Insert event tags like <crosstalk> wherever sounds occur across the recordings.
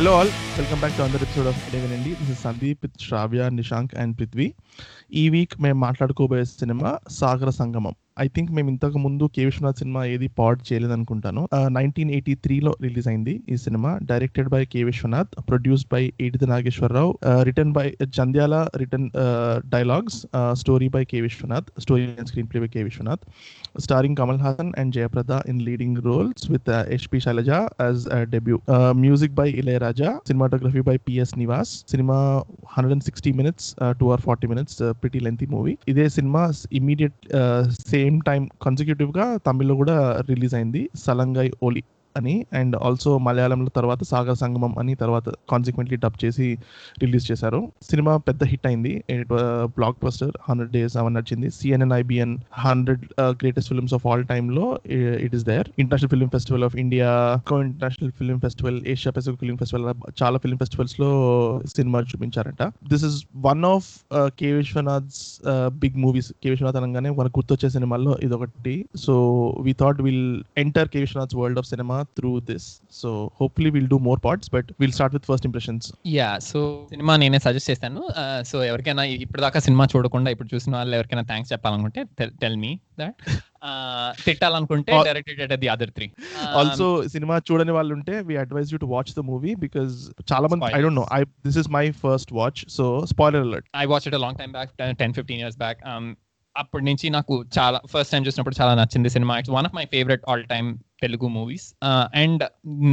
Hello all welcome back to another episode of eleven అండి this is Sandeep Shravya Nishank and Prithvi ఈ week మేము మాట్లాడుకోబోయే cinema Sagara Sangamam. I think మేము ఇంతకు ముందు కే విశ్వనాథ్ సినిమా ఏది పాడ్ చేయలేదు అనుకుంటాను నైన్టీన్ ఎయిటీ త్రీలో రిలీజ్ అయింది ఈ cinema. Directed by K Viswanath produced by Edida Nageswararao written by Jandhyala written dialogues story by K Viswanath story and screenplay by K Viswanath. Starring Kamal Haasan and Jayaprada in leading roles with S P Sailaja as debut music by Ilaiyaraaja cinematography by P S Nivas cinema hundred and sixty minutes two hour forty minutes pretty lengthy movie ఇదే cinema immediate same time కన్సిక్యూటివ్గా తమిళ్ళో కూడా release అయింది సలంగై ఓలి. అని and also మలయాళంలో తర్వాత సాగర్ సంగమం అని తర్వాత కాన్సిక్వెంట్లీ డబ్ చేసి రిలీజ్ చేశారు. సినిమా పెద్ద హిట్ అయింది. బ్లాక్ బస్టర్ హండ్రెడ్ డేస్ అవన్నీ నచ్చింది CNN IBN hundred greatest films of all టైమ్లో it is there international film festival of India international film festival Asia Pacific film festival చాలా film ఫెస్టివల్స్లో సినిమా చూపించారంట. This is one of K Viswanath's big movies K Viswanath అనగానే మనకు గుర్తొచ్చే సినిమాల్లో ఇది ఒకటి so we thought will enter K Viswanath's world of cinema through this so hopefully will do more parts but will start with first impressions yeah so cinema నేనే suggest చేస్తాను. So ఎవరికైనా ఇప్పుడు దాకా సినిమా చూడకుండా ఇప్పుడు చూసిన వాళ్ళు ఎవరికైనా థ్యాంక్స్ చెప్పాలనుకుంటే tell me that తిట్టాలనుకుంటే directed the other three also cinema చూడని వాళ్ళు ఉంటే we advise you to watch the movie because చాలా మంది I. Don't know I this is my first watch so spoiler alert I watch it long time back ten fifteen years back అప్పటి నుంచి నాకు చాలా first time చూసినప్పుడు చాలా నచ్చింది cinema. It's one of my favourite all time Telugu movies and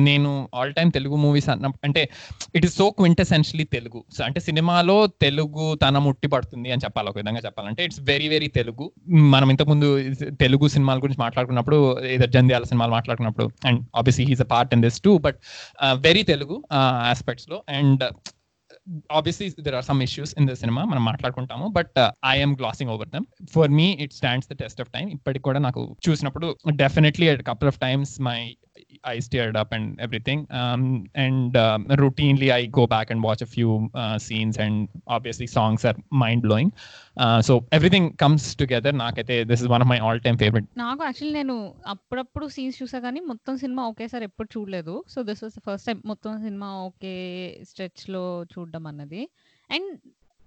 నేను all time Telugu movies అన్న అంటే it is so quintessentially Telugu. So అంటే సినిమాలో తెలుగు తన ముట్టి పడుతుంది అని చెప్పాలి ఒక విధంగా చెప్పాలంటే. It's very very Telugu. మనం ఇంతకుముందు తెలుగు సినిమాల గురించి మాట్లాడుకున్నప్పుడు ఏదో జంధ్యాల సినిమాలు మాట్లాడుకున్నప్పుడు and obviously he's a part in this too but very Telugu ఆస్పెక్ట్స్లో and obviously there are some issues in the cinema. మనం మాట్లాడుకుంటాము. But I'm glossing over them for me it stands the test of time ఇప్పటికి కూడా నాకు చూసినప్పుడు definitely couple of times my I stirred up and everything. Um, and um, routinely, I go back and watch a few uh, scenes, and obviously, songs are mind blowing. Uh, so everything comes together. నాకైతే this is one of my all time favorite. నాకు actually నేను అప్పుడప్పుడు scenes చూసా కానీ మొత్తం cinema ఒకేసారి ఎప్పుడు చూడలేదు so this was the first time మొత్తం సినిమా ఒకే స్ట్రెచ్లో చూడడం అన్నది and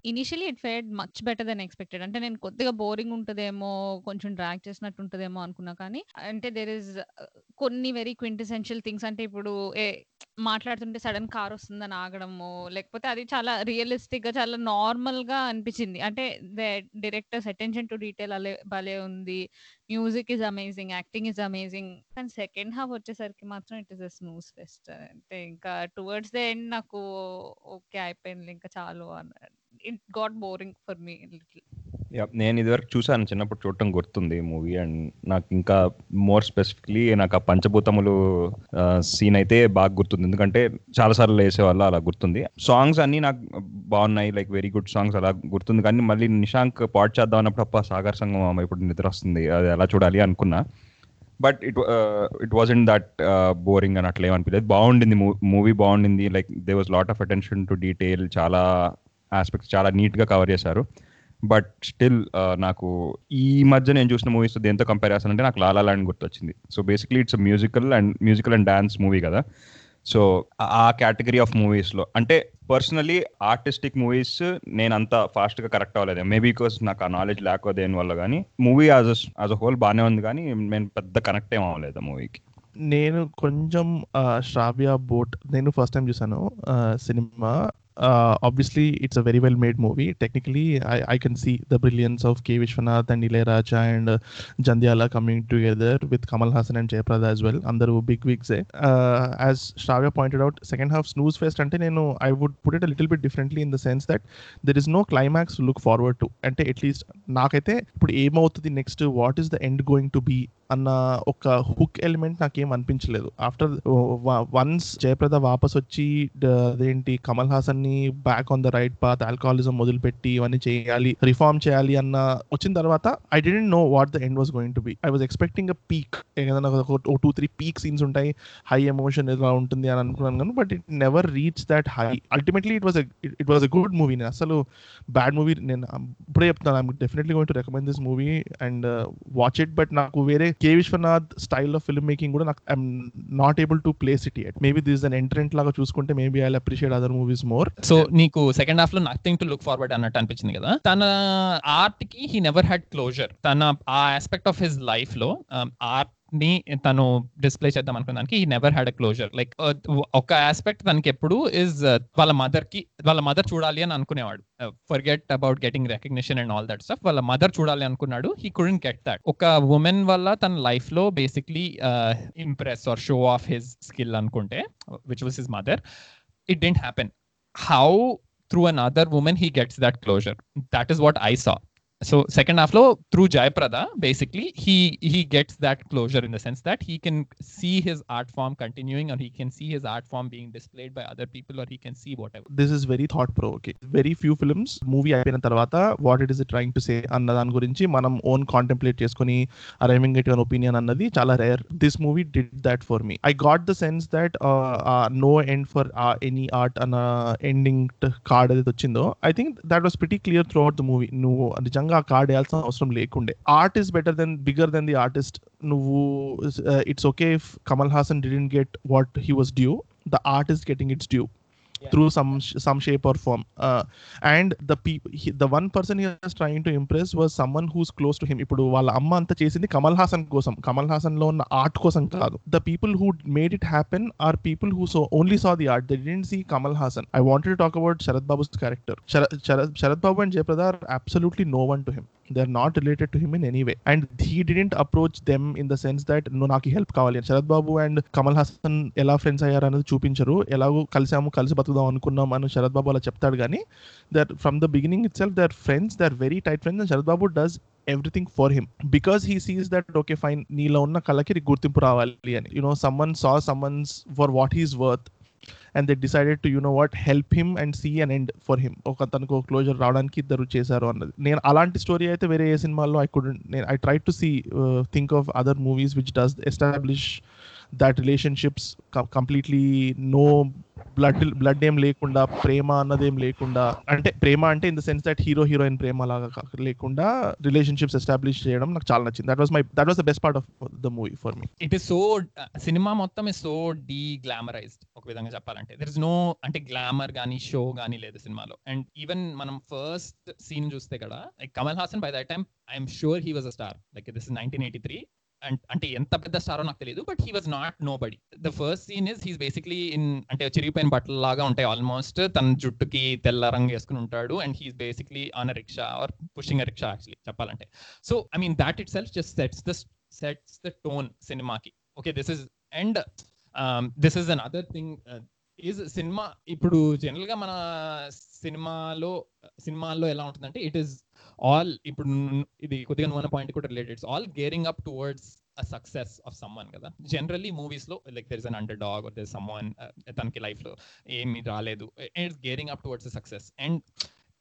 initially it fared much better than expected అంటే నేను కొద్దిగా బోరింగ్ ఉంటుందేమో కొంచెం డ్రాక్ చేసినట్టు ఉంటుందేమో అనుకున్నా కానీ అంటే దెర్ ఇస్ uh, కొన్ని వెరీ క్వింటెసెన్షియల్ థింగ్స్ అంటే ఇప్పుడు ఏ మాట్లాడుతుంటే సడన్ కార్ వస్తుందని ఆగడము లేకపోతే అది చాలా రియలిస్టిక్గా చాలా నార్మల్గా అనిపించింది. అంటే డైరెక్టర్స్ అటెన్షన్ టు డీటెయిల్ అలే భలే ఉంది. Music is amazing acting is amazing కానీ సెకండ్ హాఫ్ వచ్చేసరికి మాత్రం it is a snooze fest అంటే ఇంకా టువర్డ్స్ ద ఎండ్ నాకు ఓకే అయిపోయింది ఇంకా చాలు it got boring for me little yeah నేను ఇదివరకు చూసాను చిన్నప్పుడు చూడటం గుర్తుంది మూవీ అండ్ నాకు ఇంకా మోర్ స్పెసిఫిక్లీ నాకు ఆ పంచభూతములు సీన్ అయితే బాగా గుర్తుంది. ఎందుకంటే చాలా సార్లు వేసేవాళ్ళు అలా గుర్తుంది. సాంగ్స్ అన్ని నాకు బాగున్నాయి లైక్ వెరీ గుడ్ సాంగ్స్ అలా గుర్తుంది. కానీ మళ్ళీ నిశాంక్ పాడ్ చేద్దాం అన్నప్పుడు అప్ప సాగర్ సంఘం ఇప్పుడు నిద్ర వస్తుంది అది ఎలా చూడాలి అనుకున్నా. But it it wasn't that boring అని అట్లా ఏమనిపించలేదు బాగుండింది మూవీ బాగుండింది. Like they was lot of attention to detail చాలా ఆస్పెక్ట్స్ చాలా నీట్గా కవర్ చేశారు. బట్ స్టిల్ నాకు ఈ మధ్య నేను చూసిన మూవీస్ దేంతో కంపేర్ చేస్తానంటే నాకు లాలా ల్యాండ్ గుర్తొచ్చింది. So basically it's musical and musical and dance movie కదా. సో ఆ కేటగిరీ ఆఫ్ మూవీస్లో అంటే పర్సనలీ ఆర్టిస్టిక్ మూవీస్ నేను అంత ఫాస్ట్గా కరెక్ట్ అవ్వలేదు. మేబీ బికాస్ నాకు ఆ నాలెడ్జ్ లేకపోతే దేని వల్ల కానీ movie as as a whole బాగానే ఉంది కానీ నేను పెద్ద కనెక్ట్ ఏం అవ్వలేదు మూవీకి నేను కొంచెం శ్రావ్య బోట్ నేను ఫస్ట్ టైం చూసాను cinema. Uh, obviously it's a very well made movie. Technically I, I can see the brilliance of k. Vishwanath and ilayaraja and uh, jandiala coming together with kamal hassan and jayaprada as well under big wigs eh? uh, as shravya pointed out second half snooze fest అంటే నేను I would put it a little bit differently in the sense that there is no climax look forward to అంటే at least నాకైతే ఇప్పుడు ఏమవుతుంది next what is the end going to be అన్న ఒక hook element నాకేం అనిపించలేదు. ఆఫ్టర్ వన్స్ జయప్రద వాపస్ వచ్చి అదేంటి కమల్ హాసన్ చేసుకొని back on the right path alcoholism మొదలుపెట్టి ఇవన్నీ చేయాలి రిఫార్మ్ చేయాలి అన్న వచ్చిన తర్వాత I don't know what the end was going to be I was expecting a peak ఏదైనా ఒక టూ త్రీ పీక్ సీన్స్ ఉంటాయి. హై ఎమోషన్ ఎలా ఉంటుంది అని అనుకున్నాను కానీ but it never reach that high ultimately it was it was a good movie నేను అసలు బ్యాడ్ మూవీ నేను ఇప్పుడే చెప్తాను I'm definitely going to recommend this movie and watch it but నాకు వేరే K Vishwanath style of film making కూడా నాకు I'm not able to place it at maybe this an entrant లాగా చూసుకుంటే maybe I appreciate other movies more so నీకు second హాఫ్లో nothing to look forward అన్నట్టు అనిపించింది కదా? తన ఆర్ట్కి హీ నెవర్ హ్యాడ్ క్లోజర్ తన ఆ ఆస్పెక్ట్ ఆఫ్ హిస్ లైఫ్లో ఆర్ట్ని తను డిస్ప్లే చేద్దాం అనుకున్న దానికి he never had a closure like ఒక ఆస్పెక్ట్ తనకి ఎప్పుడు ఇస్ వాళ్ళ మదర్కి వాళ్ళ మదర్ చూడాలి అని అనుకునేవాడు. Forget about getting recognition and all that stuff వాళ్ళ మదర్ చూడాలి అనుకున్నాడు. హీ కుడెంట్ గెట్ దట్ ఒక ఉమెన్ వల్ల తన లైఫ్లో basically impress or show off his skill అనుకుంటే which was his mother it didn't happen how through another woman he gets that closure. That is what i saw so second half lo through jayaprada basically he he gets that closure in the sense that he can see his art form continuing or he can see his art form being displayed by other people or he can see whatever this is very thought provoking very few films movie అయిపోయిన తర్వాత what it is trying to say అన్న దాని గురించి మనం own contemplate చేసుకుని arriving at your opinion అన్నది చాలా rare this movie did that for me I got the sense that no end for any art అన్న ఎండింగ్ కార్డ్ ఏదైతే వచ్చిందో I think that was pretty clear throughout the movie నువ్వు నిజంగా ఆ card వేయాల్సిన అవసరం లేకుండే. Art is better than bigger than the artist నువ్వు it's okay if Kamal Haasan didn't get what he was due the art is getting it's due through some some shape or form. Uh, and the people the one person he was trying to impress was someone who's close to him. ఇప్పుడు వాళ్ళ అమ్మ అంతా చేసింది కమల్ హాసన్ కోసం. కమల్ హాసన్లో ఉన్న art కోసం కాదు. The people who made it happen or people who so only saw the art they didn't see Kamal Haasan I wanted to talk about Sarath Babu's character Sarath Babu and Jayaprada are absolutely no one to him they are not related to him in any way and he didn't approach them in the sense that నువ్వు నాకు help కావాలి. అని Sarath Babu and Kamal Haasan ఎలా friends అయ్యారు అనేది చూపించరు. ఎలాగో కలిసాము కలిసి బతుకుదాం అనుకున్నాం అని శరత్ బాబు అలా చెప్తాడు కానీ they're from the beginning itself they're friends they're very tight friends and Sarath Babu does everything for him because he sees that okay fine నీలో ఉన్న కళకి గుర్తింపు రావాలి అని. You know someone saw someone's for what he's worth and they decided to you know what help him and see and end for him ఒక తనకు closure రావడానికి ఇద్దరు చేశారు అన్నది. నేను అలాంటి స్టోరీ అయితే వేరే ఏ సినిమాల్లో ఐ కుడ్ నేను I try to see think of other movies which does establish that relationships completely no blood blood ఏం లేకుండా ప్రేమ అన్నదేం లేకుండా అంటే ప్రేమ అంటే in the sense that hero heroine ప్రేమ లాగా లేకుండా రిలేషన్షిప్స్ ఎస్టాబ్లిష్ చేయడం నాకు చాలా నచ్చింది. That was my that was the best part of the movie for me it is so cinema మొత్తం ఇస్ సో డీ గ్లామరైజ్డ్ ఒక విధంగా చెప్పాలంటే. దర్ ఇస్ నో అంటే గ్లామర్ గానీ షో గానీ లేదు సినిమాలో. అండ్ ఈవెన్ మనం ఫస్ట్ సీన్ చూస్తే కదా Kamal Haasan by that time I'm sure he was a star like this nineteen eighty three అంటే ఎంత పెద్ద స్టారో నాకు తెలియదు but he was not nobody the first scene is he's basically in అంటే చిరిగిపోయిన బట్టలు లాగా ఉంటాయి ఆల్మోస్ట్. తన జుట్టుకి తెల్ల రంగు వేసుకుని ఉంటాడు and he's basically on a rickshaw or pushing a rickshaw actually చెప్పాలంటే. So I mean that itself just sets the sets the tone సినిమాకి okay this is and this is another thing is cinema ఇప్పుడు జనరల్గా మన సినిమాలో సినిమాల్లో ఎలా ఉంటుందంటే it is all ఇప్పుడు ఇది కొద్దిగా నువ్వు పాయింట్ కూడా related all gearing up towards a success of someone కదా. జనరల్లీ మూవీస్లో like there is an underdog there someone తనకి లైఫ్లో ఏమి రాలేదు. It's gearing up towards success and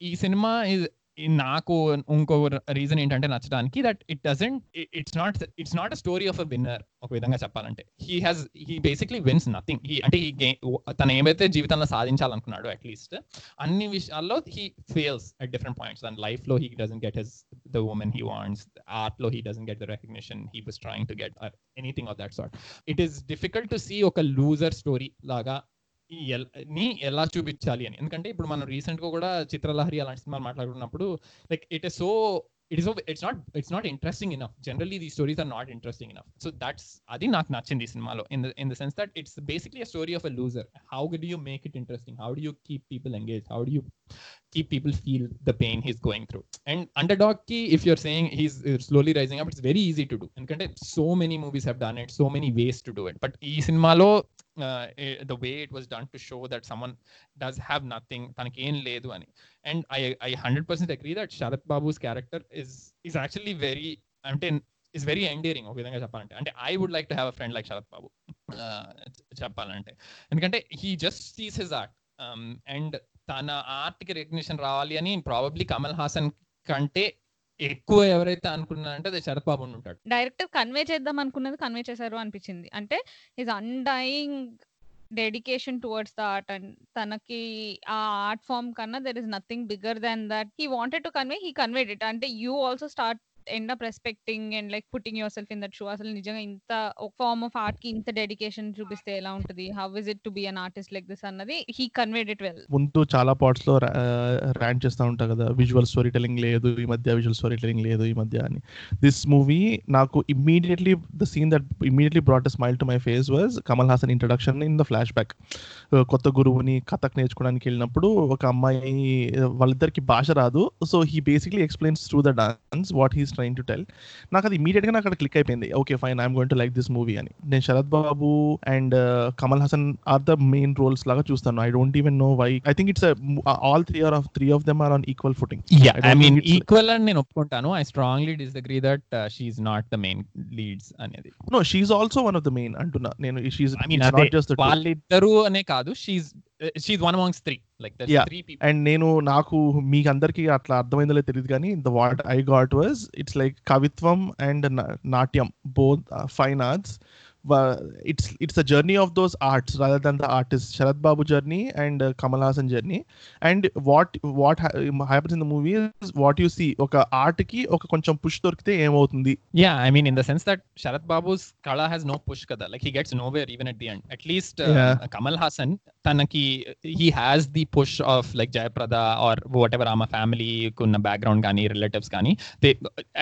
ఈ సినిమా ఇస్ నాకు ఇంకో రీజన్ ఏంటంటే నచ్చడానికి that it doesn't it's not it's not a story of a winner ఒక విధంగా చెప్పాలంటే. He has he basically wins nothing he అంటే ఈ గేమ్ తను ఏమైతే జీవితంలో సాధించాలనుకున్నాడు అట్లీస్ట్ అన్ని విషయాల్లో he fails at different points and లైఫ్లో he doesn't get his the woman he wants ఆర్ట్లో he doesn't get the recognition he was trying to get anything of that sort it is difficult to see ఒక loser story లాగా ని ఎలా చూపించాలి అని. ఎందుకంటే ఇప్పుడు మనం రీసెంట్గా కూడా చిత్రలహరి అలాంటి సినిమాలు మాట్లాడుకున్నప్పుడు like it is so it is it's not it's not interesting enough generally the stories are not interesting enough so that's అది నాకు నచ్చింది ఈ సినిమాలో. In in the sense that it's basically a story of a loser how do you make it interesting how do you keep people engage how do you keep people feel the pain he's going through and under డాగ్కి if saying saying he's slowly rising up it's very easy to do ఎందుకంటే so many movies have done it so many ways to do it but ఈ సినిమాలో the way it was done to show that someone does have nothing తనకి ఏం లేదు అని and I I hundred percent agree that Sarath Babu's character is is actually very అంటే is very endearing ఒక విధంగా చెప్పాలంటే అంటే I would like to have a friend like Sarath Babu చెప్పాలంటే ఎందుకంటే he just sees his art and తన ఆర్ట్కి recognition రావాలి అని ప్రాబబ్లీ కమల్ హాసన్ కంటే ఎక్కువ ఎవరైతే అనుకున్నారంటే అదే శరత్ బాబు ఉంటాడు. డైరెక్టర్ కన్వే చేద్దాం అనుకున్నది కన్వే చేశారు అనిపించింది. అంటే his undying dedication towards the art and తనకి ఆ ఆర్ట్ ఫామ్ కన్నా there is nothing bigger than that he wanted to convey he conveyed it అంటే you also start end up respecting and like putting yourself in that shoe అసలు నిజంగా ఇంత ఒక form of ఆర్ట్కి ఇంత dedication చూపిస్తే ఎలా ఉంటుంది? How is it to be an artist like this అన్నది హీ కన్వేడ్ ఇట్ వెల్ ముందు చాలా పార్ట్స్లో ర్యాంట్ చేస్తూ ఉంటా కదా విజువల్ స్టోరీ టెలింగ్ లేదు ఈ మధ్య విజువల్ స్టోరీ టెలింగ్ లేదు ఈ మధ్య అని. దిస్ మూవీ నాకు immediately the scene that immediately brought a smile to my face was Kamal Haasan introduction in the flashback కొత్త గురువుని కథక్ నేర్చుకోవడానికి వెళ్ళినప్పుడు ఒక అమ్మాయి వాళ్ళిద్దరికి భాష రాదు. So he basically explains through the dance what he's trying to tell నాకు అది ఇమీడియట్గా నాకు అక్కడ క్లిక్ అయిపోయింది. Okay fine I'm going to like this movie అని. నేను Sarath Babu and Kamal Haasan are the main roles లాగా చూస్తాను. I don't even know why I think it's all three are of three of them are on equal footing I mean equal అని నేను ఒప్పుకుంటాను. I strongly disagree that she's not the main leads అనేది. No she's also one of the main అంటున్నా. నేను she's I mean వాళ్ళిద్దరు అనే కాదు. She's she's one amongst three and నేను నాకు మీకు అందరికి అట్లా అర్థమైందో తెలియదు కానీ the what I got was it's like కవిత్వం అండ్ నాట్యం both fine arts it's it's a journey of those arts rather than the artist Sarath Babu journey and Kamal Haasan journey and what what happens in the movie what you see ఒక ఆర్ట్కి ఒక కొంచెం push దొరికితే ఏమవుతుంది yeah I mean in the sense that Sarath Babu's కళ has no push కదా like he gets nowhere even at the end at least Yeah. Kamal Haasan తనకి he has the push of like Jayaprada or whatever ఆమె family ఉన్న background కానీ relatives కానీ they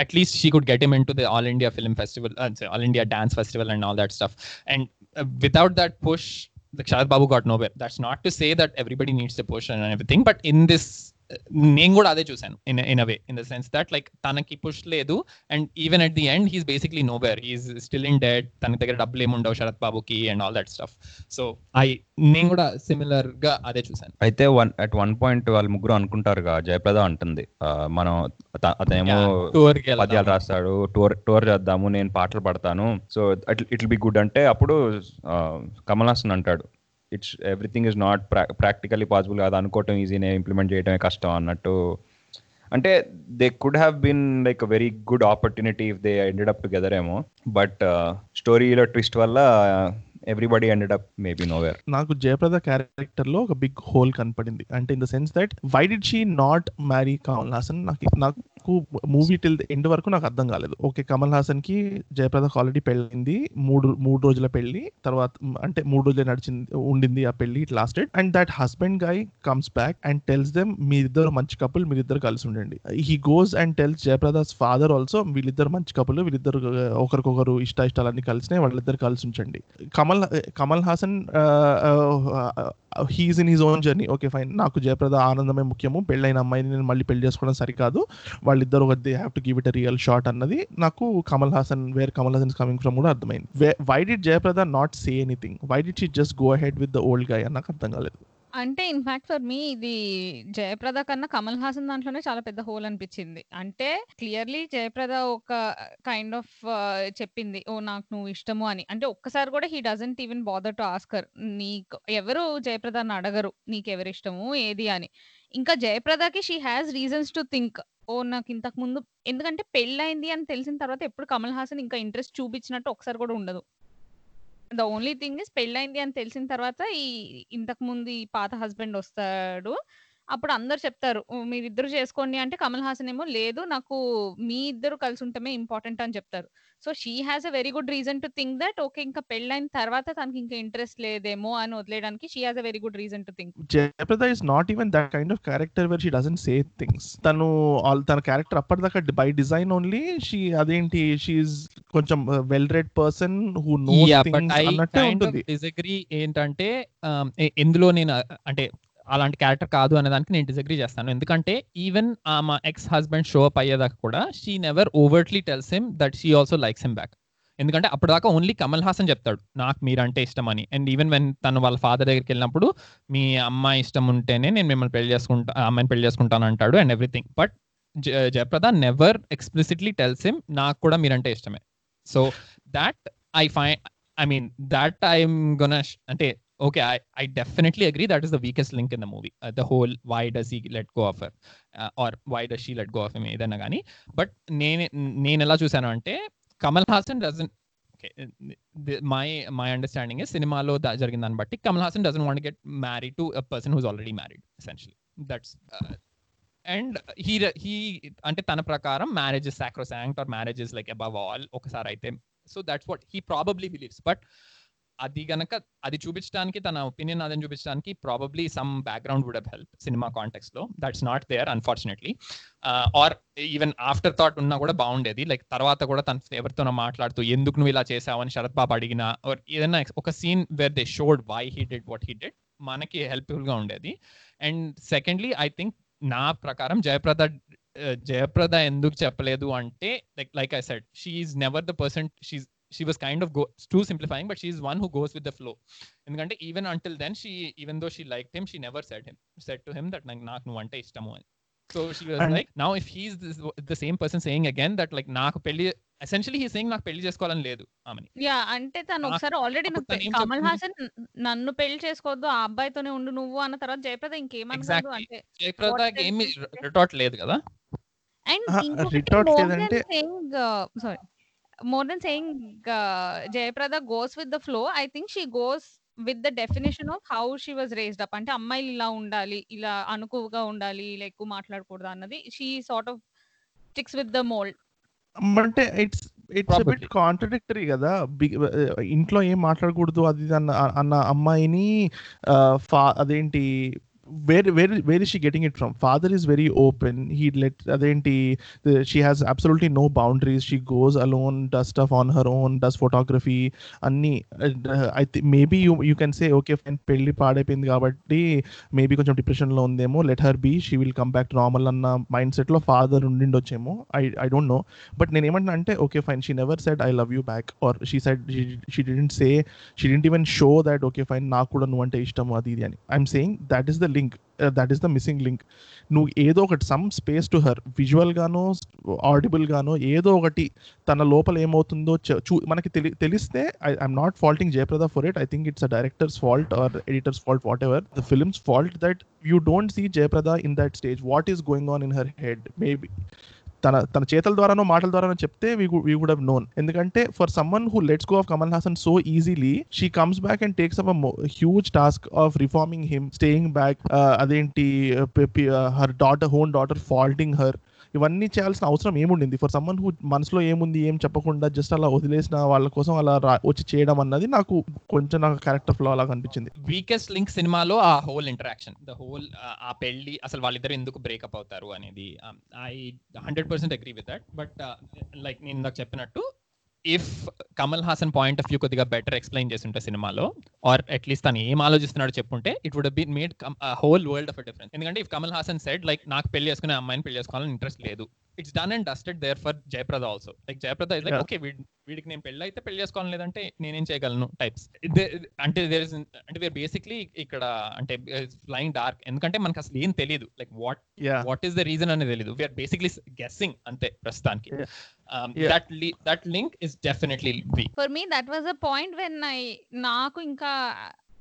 at least she could get him into the all India film festival all India dance festival and all that that stuff. And uh, without that push, the Kshat Babu got nowhere. That's not to say that everybody needs the push and everything, but in this నేను కూడా అదే చూసాను in in away in the sense that like తనకి push లేదు. And even at the end he's basically no where he's still in dead తన దగ్గర డబ్బులు ఏముండవు శరత్ బాబుకి and all that stuff so I నేను కూడా సిమిలర్గా అదే చూసాను అయితే వన్ అట్ వన్ పాయింట్ వాళ్ళు ముగ్గురు అనుకుంటారుగా జయప్రద అంటుంది. మనం అత- అతనేమో టూర్ పద్యాలు రాస్తాడు టూర్ టూర్ చేద్దాము నేను పాటలు పడతాను. సో ఇట్ బి గుడ్ అంటే అప్పుడు కమల్ హాసన్ అంటాడు ఇట్స్ ఎవ్రీథింగ్ ఇస్ నాట్ ప్రా ప్రాక్టికలీ పాసిబుల్ కాదు. అనుకోవటం ఈజీనే ఇంప్లిమెంట్ చేయడమే కష్టం అన్నట్టు. అంటే they could have been like very good opportunity if they ended up together ఏమో. బట్ స్టోరీలో ట్విస్ట్ వల్ల everybody ended up maybe nowhere నాకు జయప్రద క్యారెక్టర్లో ఒక బిగ్ హోల్ కనపడింది. అంటే in the sense that why did she not marry Kamal Haasan నాకు నాకు మూవీ టిల్ ఎండ్ వరకు నాకు అర్థం కాలేదు. ఓకే కమల్ హాసన్కి జయప్రదకు ఆల్రెడీ పెళ్ళింది. మూడు మూడు రోజుల పెళ్ళి తర్వాత అంటే మూడు రోజులు నడిచింది ఉండింది ఆ పెళ్ళి it lasted and that husband guy comes back and tells them మీరిద్దరు మంచి కపుల్ మీరిద్దరు కలిసి ఉండండి. He goes and tells Jayaprada's father also వీళ్ళిద్దరు మంచి కపుల్ వీళ్ళిద్దరు ఒకరికొకరు ఇష్ట ఇష్టాలన్నీ కలిసినాయి వాళ్ళిద్దరు కలిసి ఉంచండి. Kamal Kamal Haasan he's in his own journey okay fine నాకు జయప్రద ఆనందమే ముఖ్యము. పెళ్ళైన అమ్మాయిని నేను మళ్ళీ పెళ్ళి చేసుకోవడం సరికాదు. వాళ్ళిద్దరు they have to give it a real shot అన్నది నాకు Kamal Haasan where Kamal Haasan coming from కూడా అర్థమైంది. Why did Jayaprada not say anything why did she just go head with the old guy అని నాకు అర్థం కాలేదు. అంటే in fact for me ఇది జయప్రద కన్నా కమల్ హాసన్ దాంట్లోనే చాలా పెద్ద హోల్ అనిపించింది. అంటే క్లియర్లీ జయప్రద ఒక కైండ్ ఆఫ్ uh, చెప్పింది ఓ నాకు నువ్వు ఇష్టము అని. అంటే ఒక్కసారి కూడా he doesn't even bother to ask her నీకు ఎవరు జయప్రదాన్ని అడగరు నీకు ఇష్టము ఏది? అని. ఇంకా జయప్రదకి she has reasons to think oh నాకు ఇంతకు ముందు ఎందుకంటే పెళ్ళైంది అని తెలిసిన తర్వాత ఎప్పుడు కమల్ హాసన్ ఇంకా ఇంట్రెస్ట్ చూపించినట్టు ఒకసారి కూడా ఉండదు. ద ఓన్లీ థింగ్ ఇస్ పెళ్ళైంది అని తెలిసిన తర్వాత ఈ ఇంతకు ముందు ఈ పాత హస్బెండ్ వస్తాడు. అప్పుడు అందరు చెప్తారు మీరు మీరిద్దరు చేసుకోండి అంటే కమల్ హాసన్ ఏమో లేదు నాకు మీ ఇద్దరు కలిసి ఉంటమే ఇంపార్టెంట్ అని చెప్తారు. So she has a very good reason to think that okay ఇంకా పెళ్ళైన తర్వాత తనకి ఇంకా ఇంట్రెస్ట్ లేదేమో అని వదిలేయడానికి she has a very good reason to think. Jayaprada is not even that kind of character where she doesn't say things. తను all- తన character అప్పటిదాకా బై డిజైన్ ఓన్లీ షీ అదేంటి షీఈ్ కొంచెం well read person who no అన్నట్టే ఉంటుంది. Disagree ఏంటంటే ఎందులో నేను అంటే అలాంటి క్యారెక్టర్ కాదు అనే దానికి నేను డిసగ్రీ చేస్తాను. ఎందుకంటే ఈవెన్ మా ఎక్స్ హస్బెండ్ షో అప్ అయ్యేదాకా కూడా she never overtly tells him that she also likes him back ఎందుకంటే అప్పటిదాకా ఓన్లీ కమల్ హాసన్ చెప్తాడు నాకు మీరంటే ఇష్టం అని అండ్ ఈవెన్ వెన్ తను వాళ్ళ ఫాదర్ దగ్గరికి వెళ్ళినప్పుడు మీ అమ్మాయి ఇష్టం ఉంటేనే నేను మిమ్మల్ని పెళ్ళి చేసుకుంటా అమ్మాయిని పెళ్ళి చేసుకుంటాను అంటాడు and everything but Jayaprada never explicitly tells him నాకు కూడా మీరంటే ఇష్టమే. So that I fine I mean that I'm gonna అంటే okay I, I definitely agree that is the weakest link in the movie. Uh, the whole why does he let go of her? Uh, or why does she let go of him ఏదైనా కానీ but నేను నేను ఎలా చూసాను అంటే Kamal Haasan doesn't okay my my understanding సినిమాలో జరిగిన దాన్ని బట్టి Kamal Haasan doesn't want get married to person who's already married essentially that's and he he అంటే తన ప్రకారం marriage is sacrosanct or marriage is like above all ఒకసారి అయితే so that's what he probably believes but అది గనక అది చూపించడానికి తన ఒపీనియన్ అదని చూపించడానికి probably some background would have help cinema కాంటెక్స్లో. That's not there unfortunately or even after thought ఉన్నా కూడా బాగుండేది. లైక్ తర్వాత కూడా తన ఎవరితోనో మాట్లాడుతూ ఎందుకు నువ్వు ఇలా చేసావని శరత్ బాబు అడిగినా ఏదైనా ఒక scene where they showed why he did what he did మనకి హెల్ప్ఫుల్గా ఉండేది. అండ్ సెకండ్లీ ఐ థింక్ నా ప్రకారం జయప్రద జయప్రద ఎందుకు చెప్పలేదు అంటే like like I said she's never the person she's she was kind of go to simplifying but she's one who goes with the flow ఎందుకంటే even until then she even though she like him she never said him said to him that నాకు నాకు నువ్వు అంటే ఇష్టము అని so she was like now if he's the same person saying again that like నాకు పెళ్ళి essentially he saying నాకు పెళ్ళి చేసుకోవాలని లేదు ఆమెని యా అంటే తను ఒకసారి ఆల్రెడీ కమల్? హాసన్ నన్ను పెళ్ళి చేసుకోవద్దు ఆ అబ్బాయితోనే ఉండు నువ్వు అన్న తర్వాత జయప్రద Exactly. అంటే జయప్రద ఏమి? రిటార్ట్ లేదు కదా అండ్ ఇంకొకటి retort మోర్ లేదంటే- than saying sorry more than saying Jayaprada goes with the flow I think she goes with the definition of how she was raised up అంటే అమ్మాయిలు ఇలా ఉండాలి ఇలా అనుకువగా ఉండాలి ఇలా ఎక్కువ మాట్లాడకూడదు అన్నది she sort of sticks with the mould అంటే ఇట్స్ ఇట్స్ బిట్. కాంట్రడిక్టరీ కదా? Uh, ఇంట్లో ఏం మాట్లాడకూడదు అది ఇది అన్న అన్న అమ్మాయిని ఫా అదేంటి where where where is she getting it from father is very open he let అదేంటి she has absolutely no boundaries she goes alone does stuff on her own does photography అన్ని. I think maybe you you can say okay fine పెళ్ళి పాడైపోయింది కాబట్టి maybe కొంచెం డిప్రెషన్లో ఉందేమో. Let her be she will come back normal అన్న mind సెట్లో father ఉండిండొచ్చేమో. I I don't know but నేను ఏమంటున్నా అంటే okay fine she never said I love you back or she said she didn't say she didn't even show that okay fine నాకు కూడా నువ్వు అంటే ఇష్టం అది ఇది అని. I'm saying that is the link that is the missing link. నువ్వు ఏదో ఒకటి some space to her visual గానో ఆడిబుల్ గానో ఏదో ఒకటి తన లోపల ఏమవుతుందో చూ మనకి తెలి తెలిస్తే I I'm not faulting Jayaprada for it I think it's a director's fault or editor's fault whatever the film's fault that you don't see Jayaprada in that stage what is going on in her head maybe తన తన చేతల ద్వారానో మాటల ద్వారానో చెప్తే we would known ఎందుకంటే for someone who let's go of Kamal Haasan so easily she comes back and takes up huge task of reforming him staying back అదేంటి her daughter own daughter faulting her ఇవన్నీ చేయాల్సిన అవసరం ఏముండింది? For someone who మనసులో ఏముంది ఏం చెప్పకుండా just అలా వదిలేసిన వాళ్ళ కోసం అలా వచ్చి చేయడం అన్నది నాకు కొంచెం నాకు క్యారెక్టర్ ఫ్లో అలా కనిపించింది వీకెస్ట్ లింక్ సినిమాలో ఆ హోల్ ఇంటరాక్షన్ ద హోల్ ఆ పెళ్ళి అసలు వాళ్ళిద్దరు ఎందుకు బ్రేకప్ అవుతారు అనేది I hundred percent agree with that but like నేను ఇందాక చెప్పినట్టు if Kamal Haasan point of view కొద్దిగా బెటర్ ఎక్స్ప్లెయిన్ చేస్తుంటే సినిమాలో ఆర్ అట్లీస్ట్ తను ఏం ఆలోచిస్తున్నాడో చెప్పుంటే it would been made whole world of difference ఎందుకంటే if Kamal Haasan said like నాకు పెళ్ళి చేసుకునే అమ్మాయిని పెళ్ళి చేసుకోవాలని ఇంట్రెస్ట్ లేదు. It's done and dusted there for Jayaprada also like Jayaprada is like. Okay వీడికి నేను పెళ్ళి అయితే పెళ్ళి చేసుకోవాలి లేదంటే నేనేం చేయగలను టైప్స్ అంటే దేర్ ఇస్ అంటే వేర్ బేసిక్లీ ఇక్కడ అంటే ఫ్లయింగ్ డార్క్ ఎందుకంటే మనకు అసలు ఏం తెలియదు like what what is the reason అనేది తెలియదు వీఆర్ బేసిక్లీ గెస్సింగ్ అంతే ప్రస్తుతానికి. Yeah. Yeah. That that link is definitely weak for me that was a point when I నాకు ఇంకా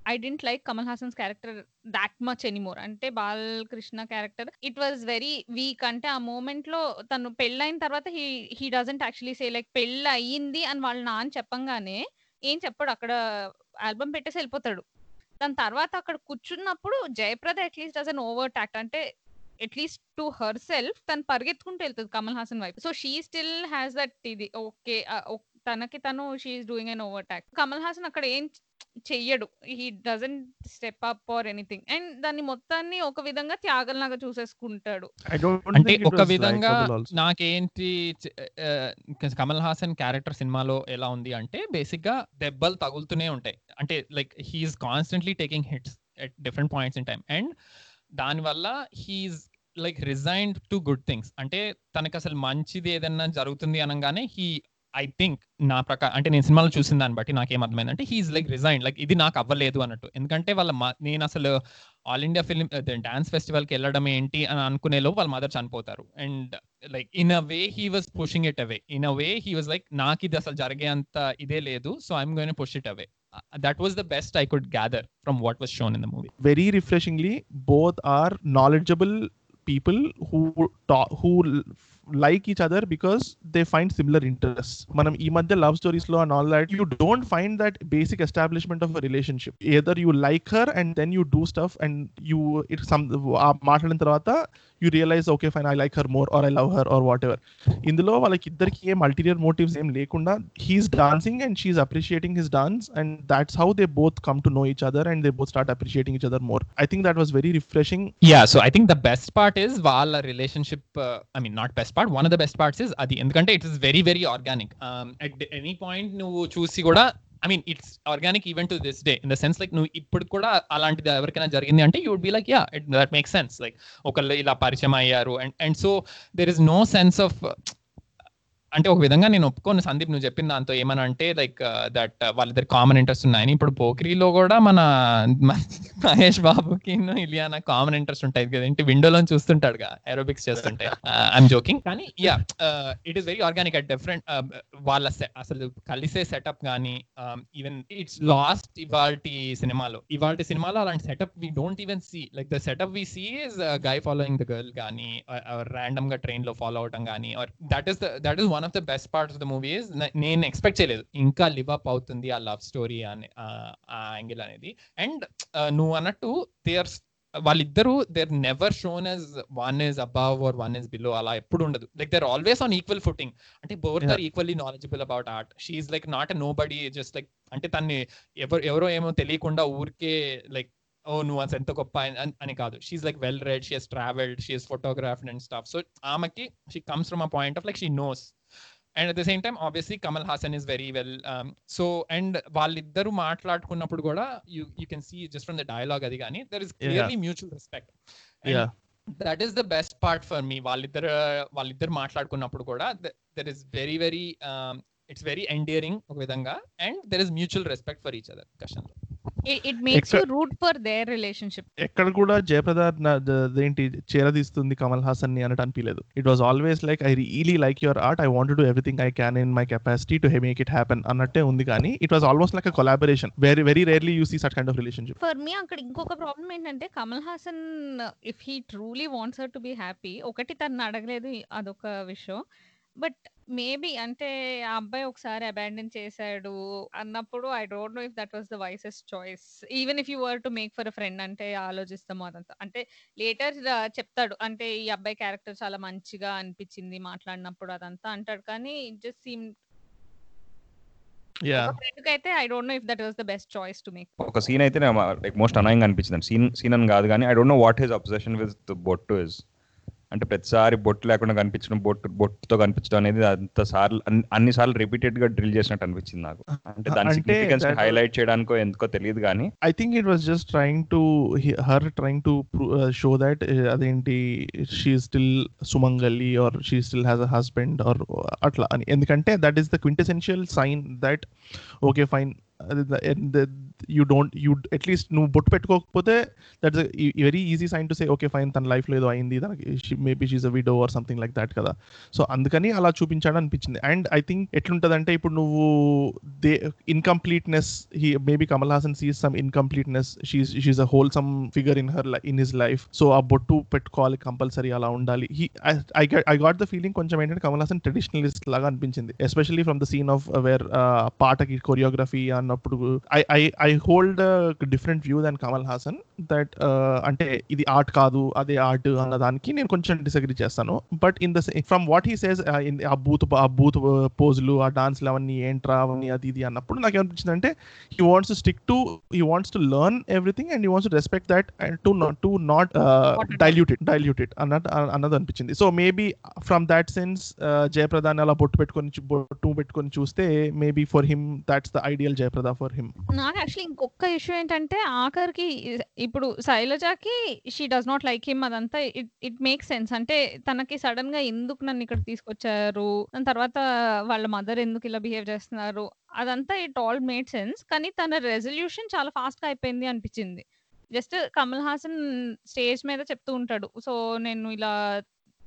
I didn't like Kamal Haasan's character that much anymore అంటే Balakrishna character it was very weak అంటే ఆ మూమెంట్లో తను పెళ్ళైన తర్వాత he he doesn't actually say like పెళ్ళి అయ్యింది అని వాళ్ళ నాన్న చెప్పంగానే ఏం చెప్పాడు? అక్కడ ఆల్బమ్ పెట్టేసి వెళ్ళిపోతాడు. దాని తర్వాత అక్కడ కూర్చున్నప్పుడు Jayaprada at least dozen over talked అంటే అట్లీస్ట్ టు హర్ సెల్ఫ్ తను పరిగెత్తుకుంటూ వెళ్తుంది కమల్ హాసన్ వైపు. So she still has that ఇది. ఓకే తనకి తను she's doing an over talk Kamal Haasan అక్కడ ఏం చెయ్యడు. He doesn't step up or anything and దాన్ని మొత్తాన్ని ఒక విధంగా త్యాగంలాగా చూసేసుకుంటాడు. అంటే ఒక విధంగా నాకేంటి కమల్ హాసన్ క్యారెక్టర్ సినిమాలో ఎలా ఉంది అంటే బేసిక్గా దెబ్బలు తగులుతూనే ఉంటాయి. అంటే like he's constantly taking hits at different points in time and దానివల్ల he's like resigned to good things. అంటే తనకు అసలు మంచిది ఏదన్నా జరుగుతుంది అనగానే హీ ఐ థింక్ నా ప్రకారం అంటే నేను సినిమాలో చూసిన దాన్ని బట్టి నాకేం అర్థమైందంటే హీఈస్ లైక్ రిజైన్ లైక్ ఇది నాకు అవ్వలేదు అన్నట్టు. ఎందుకంటే వాళ్ళ మ- నేను అసలు ఆల్ ఇండియా ఫిల్మ్ డాన్స్ ఫెస్టివల్కి వెళ్ళడం ఏంటి అని అనుకునేలో వాళ్ళ మదర్ చనిపోతారు. And like in a way he was pushing it away. In a way he was like నాకు ఇది అసలు జరిగే అంత ఇదే లేదు so I'm going push it away. that was the best I could gather from what was shown in the movie. very refreshingly both are knowledgeable people who ta- who l- like each other because they find similar interests మనం ఈ మధ్య love stories లో and all that you don't find that basic establishment of relationship either you like her and then you do stuff and you it some మాట్లాడిన తర్వాత you realize okay fine I like her more or I love her or whatever ఇందులో వాళ్ళకి ఇద్దరికి ఏం ulterior motives ఏం లేకుండా he's dancing and she's appreciating his dance and that's how they both come to know each other and they both start appreciating each other more I think that was very refreshing yeah so I think the best part is వాళ్ళ relationship I mean not best part one of the best parts is అది. ఎందుకంటే it is very very organic at any point నువ్వు చూసి కూడా I mean it's organic event to this day in the sense like నువ్వు ఇప్పుడు కూడా అలాంటిది ఎవరికైనా జరిగింది అంటే you be like yeah it that make sense like ఒకళ్ళు ఇలా పరిచయం అయ్యారు. And and so there is no sense of అంటే ఒక విధంగా నేను ఒప్పుకోను. సందీప్ నువ్వు చెప్పిన దాంతో ఏమని అంటే లైక్ దట్ వాళ్ళిద్దరు కామన్ ఇంట్రెస్ట్ ఉన్నాయని. ఇప్పుడు పోక్రీలో కూడా మన మహేష్ బాబుకి ఇలియానా కామన్ ఇంట్రెస్ట్ ఉంటాయి కదా ఏంటి? విండోలో చూస్తుంటాడు ఏరోబిక్స్ చేస్తుంటే. <laughs> ఐఎమ్ జోకింగ్ కానీ yeah it is very organic at different వాళ్ళ అసలు కలిసే సెటప్ కానీ ఈవెన్ ఇట్స్ లాస్ట్ ఇవాల్టి సినిమాలో. ఇవాల్టి సినిమాలో అలాంటి setup we don't even see like the setup we see is guy following the girl కానీ ర్యాండమ్గా ట్రైన్లో ఫాలో అవటం కానీ that is that is one of the best parts of the movie is నేను ఎక్స్పెక్ట్ చేయలేదు. ఇంకా లివ్ అప్ అవుతుంది ఆ లవ్ స్టోరీ అనే ఆ యాంగిల్ అనేది. అండ్ నువ్వు అన్నట్టు దే ఆర్ వాళ్ళిద్దరు there never shown as one is above or one is below అలా ఎప్పుడు ఉండదు. Like there always on equal footing అంటే both are equally knowledgeable about art she like not a nobody just like అంటే తన్ని ఎవరు ఎవరో ఏమో తెలియకుండా ఊరికే లైక్ ఓ నువ్వు అసలు ఎంత గొప్ప అని- కాదు. She like well read she has travelled she has photographed and stuff so ఆమెకి she comes from a point of like she knows and at the same time obviously Kamal Haasan is very well so and వాళ్ళిద్దరు మాట్లాడుకున్నప్పుడు కూడా you you can see just from the dialogue అది కానీ there is clearly mutual respect Yeah. That is the best part for me వాళ్ళిద్దరు వాళ్ళిద్దరు మాట్లాడుకున్నప్పుడు కూడా there is very very it's very endearing ఒక విధంగా. And there is mutual respect for each other cushion it makes you Except- root for their relationship ఎక్కడ కూడా జయప్రద ఏంటి చేరదీస్తుంది కమల్ హాసన్ని అన్నట్టు అనిపించలేదు it was always like I really like your art I want do everything I can in my capacity to make it happen అన్నట్టే ఉంది కానీ it was almost like a collaboration very very rarely you see such kind of relationship for me అక్కడ ఇంకొక problem ఏంటంటే Kamal Haasan if he truly wants her to be happy ఒకటి తను అడగలేదు అదొక విషయం. బట్ మేబీ అంటే ఆ అబ్బాయి ఒకసారి అబాండన్ చేశాడు అన్నప్పుడు I don't know if that was the wisest choice even if you were to make for a friend అంటే ఆలోచిస్తాము అదంతా. అంటే లేటర్ చెప్తాడు. అంటే ఈ అబ్బాయి క్యారెక్టర్ చాలా మంచిగా అనిపించింది మాట్లాడినప్పుడు అదంతా అంటాడు. కానీ జస్ట్ సీమ్ యా ఫ్రెండ్ అయితే I don't know if that was the best choice to make ఒక సీన్ అయితే లైక్ మోస్ట్ అనాయింగ్ అనిపించింది. సీన్ సీన్ అని కాదు కానీ I don't know what his obsession with bottu is అంటే ప్రతిసారి బొట్టు లేకుండా కనిపించడం బొట్టు బొట్టుతో కనిపించడం అనేది అంత సార్లు అన్ని- సార్లు రిపీటెడ్గా డ్రిల్ చేసినట్టు అనిపించింది నాకు. అంటే దాని సిగ్నిఫికెన్స్ హైలైట్ చేయడానికో ఎందుకో తెలియదు కానీ I think it was just trying to her trying to show that అదేంటి she still sumangali or she still has a husband or అట్లా అని. ఎందుకంటే that is the quintessential sign that okay fine you don't you at least నువ్వు బొట్టు పెట్టుకోకపోతే that's very easy sign to say okay fine తన లైఫ్లో ఏదో అయింది తనకి maybe she's a widow or something like that కదా. సో అందుకని అలా చూపించాడు అనిపించింది. అండ్ ఐ థింక్ ఎట్లుంటదంటే ఇప్పుడు నువ్వు the incompleteness he maybe Kamal Haasan sees some incompleteness she's she's a wholesome figure in her in his life so ఆ బొట్టు పెట్టుకోవాలి కంపల్సరీ అలా ఉండాలి. He I I got the feeling కొంచెం ఏంటంటే కమల్ హాసన్ ట్రెడిషనలిస్ట్ లాగా అనిపించింది. Especially from the scene of where పాటకి కొరియోగ్రఫీ అన్నప్పుడు I I I hold different view than Kamal Haasan that అంటే ఇది ఆర్ట్ కాదు అదే ఆర్ట్ అన్న దానికి నేను కొంచెం డిసగ్రీ చేస్తాను. But in the from what he says ఆ బూత్ ఆ బూత్ పోజులు ఆ డాన్స్లు అవన్నీ ఏంట్రా అవన్నీ అది ఇది అన్నప్పుడు నాకు ఏమనిపించింది అంటే he wants to stick to he wants to learn everything and he wants to respect that and to not to not dilute it dilute it అన్నట్టు అన్నది అనిపించింది. So maybe from that sense జయప్రదాన్ని అలా బొట్టు పెట్టుకొని బొట్టు పెట్టుకొని చూస్తే maybe for him that's the ideal Jayaprada for him నాకు యాక్చువల్లీ ఇంకొక ఇష్యూ ఏంటంటే ఆఖరికి ఇప్పుడు శైలజకి she does not like him అదంతా ఇట్ ఇట్ మేక్ సెన్స్. అంటే తనకి సడన్గా ఎందుకు నన్ను ఇక్కడ తీసుకొచ్చారు? దాని తర్వాత వాళ్ళ మదర్ ఎందుకు ఇలా బిహేవ్ చేస్తున్నారు? అదంతా ఇట్ ఆల్ మేడ్ సెన్స్. కానీ తన రెజల్యూషన్ చాలా ఫాస్ట్గా అయిపోయింది అనిపించింది. జస్ట్ కమల్ హాసన్ స్టేజ్ మీద చెప్తూ ఉంటాడు. సో నేను ఇలా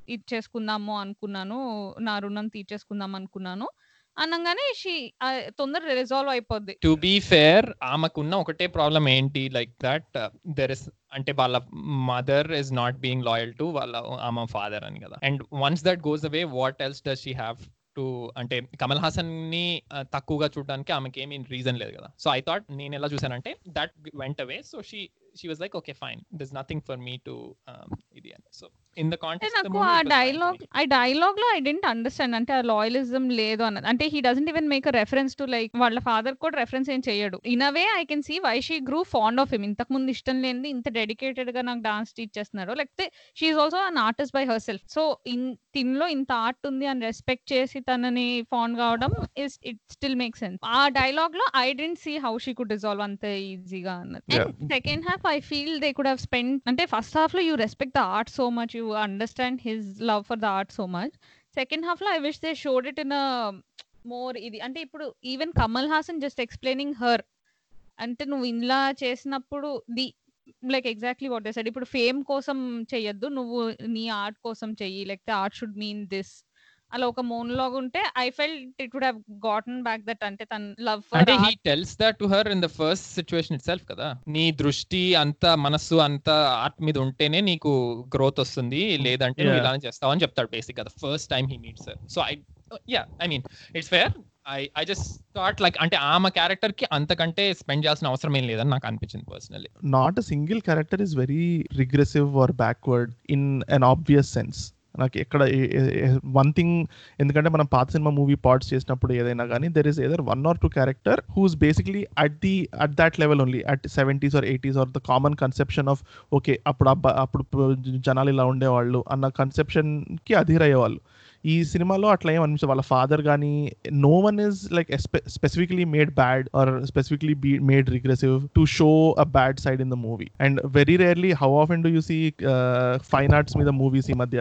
ఇది చేసుకుందాము అనుకున్నాను. నా రుణం తీర్చేసుకుందాం అనుకున్నాను. అనగానే షీ తొందర రిజాల్వ్ అయిపోద్ది. టు బీ ఫేర్ ఆమెకున్న ఒకటే ప్రాబ్లం ఏంటి లైక్ దట్ దెర్ ఇస్ అంటే వాళ్ళ mother is not being loyal to వాళ్ళ ఆమె ఫాదర్ అని కదా. And once that goes away what else does she have to అంటే కమల్ హాసన్ని తక్కువగా చూడడానికి ఆమెకి ఏమీ రీజన్ లేదు కదా. సో ఐ థాట్ నేను ఎలా చూసానంటే that went away so she she was like okay fine this nothing for me to ఇది అని. సో ఇన్ ద కాంటెక్స్ట్ నాకు ఆ డైలాగ్ ఆ డైలాగ్లో ఐ డెంట్ అండర్స్టాండ్ అంటే ఆ లాయలిజం లేదు అన్నది. అంటే he doesn't even make reference to like వాళ్ళ ఫాదర్ కూడా రెఫరెన్స్ ఏం చేయడు. In a way I can see why she grew fond of him ఇంతకు ముందు ఇష్టం లేనిది ఇంత డెడికేటెడ్గా నాకు డాన్స్ టీచ్ చేస్తున్నాడు. లేకపోతే she also an artist by herself so in తిన్లో ఇంత ఆర్ట్ ఉంది అని రెస్పెక్ట్ చేసి తనని ఫాండ్ కావడం is it still make sense ఆ డైలాగ్లో I don't see how she could resolve అంత ఈజీగా అన్నది. Yeah. Second half I feel they could have spend అంటే ఫస్ట్ హాఫ్లో you respect the art so much you understand his love for the art so much second హాఫ్లో I wish they showed it in more ఇది అంటే ఇప్పుడు even Kamal Haasan just explaining her అంటే నువ్వు ఇలా చేసినప్పుడు the like exactly what side ఇప్పుడు fame కోసం చెయ్యొద్దు నువ్వు నీ ఆర్ట్ కోసం చెయ్యి లేకపోతే ఆర్ట్ షుడ్ మీన్ దిస్ అలా ఒక మోనోలాగ్ ఉంటే I felt it would have gotten back that అంటే తన లవ్ ఫర్ అంటే he tells that to her in the first situation itself కదా. నీ దృష్టి అంత మనస్సు అంత ఆర్ట్ మీద ఉంటేనే నీకు గ్రోత్ వస్తుంది. లేదంటే నువ్వు Yeah. ఇలానే చేస్తావు అని చెప్తాడు బేసిక్ కదా first time he meets so I yeah I mean it's fair I I just thought like అంటే ఆమె క్యారెక్టర్కి అంతకంటే స్పెండ్ చేయాల్సిన అవసరం ఏం లేదని నాకు అనిపించింది personally not a single character is very regressive or backward in an obvious sense. నాకు ఎక్కడ వన్ థింగ్ ఎందుకంటే మనం పాత సినిమా మూవీ పార్ట్స్ చేసినప్పుడు ఏదైనా కానీ there is either one or two character whose basically at the at that level only at seventies or eighties or the common conception of okay అప్పుడు అబ్బా అప్పుడు జనాలు ఇలా ఉండేవాళ్ళు అన్న కన్సెప్షన్కి అధీరయ్యేవాళ్ళు. ఈ సినిమాలో అట్లా ఏం అనిపించదు. వాళ్ళ ఫాదర్ కానీ no one is like specifically made bad or specifically be made regressive to show a bad side in the movie and very rarely how often do you see fine arts మీద movies ఈ మధ్య?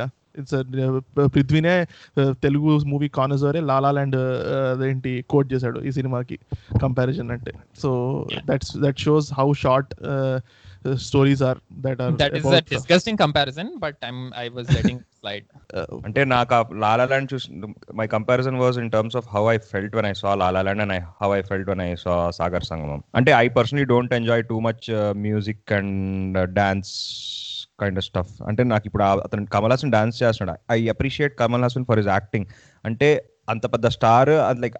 పృథ్వీనే uh, Telugu movie కానజోరే La La Land అదేంటి quote చేశాడు ఈ సినిమాకి comparison అంటే. So that's that shows how short stories are that or that is a disgusting comparison but I'm I was letting slide అంటే నాకు ఆ లాలా ల్యాండ్ చూసి my comparison was in terms of how I felt when I saw La La Land and I how I felt when I saw Sagar Sangamam అంటే I personally don't enjoy too much music and dance kind of stuff అంటే నాకు ఇప్పుడు అతను Kamal Haasan dance చేస్తున్నాడు. I appreciate Kamal Haasan for his acting అంటే అంత పెద్ద star అది like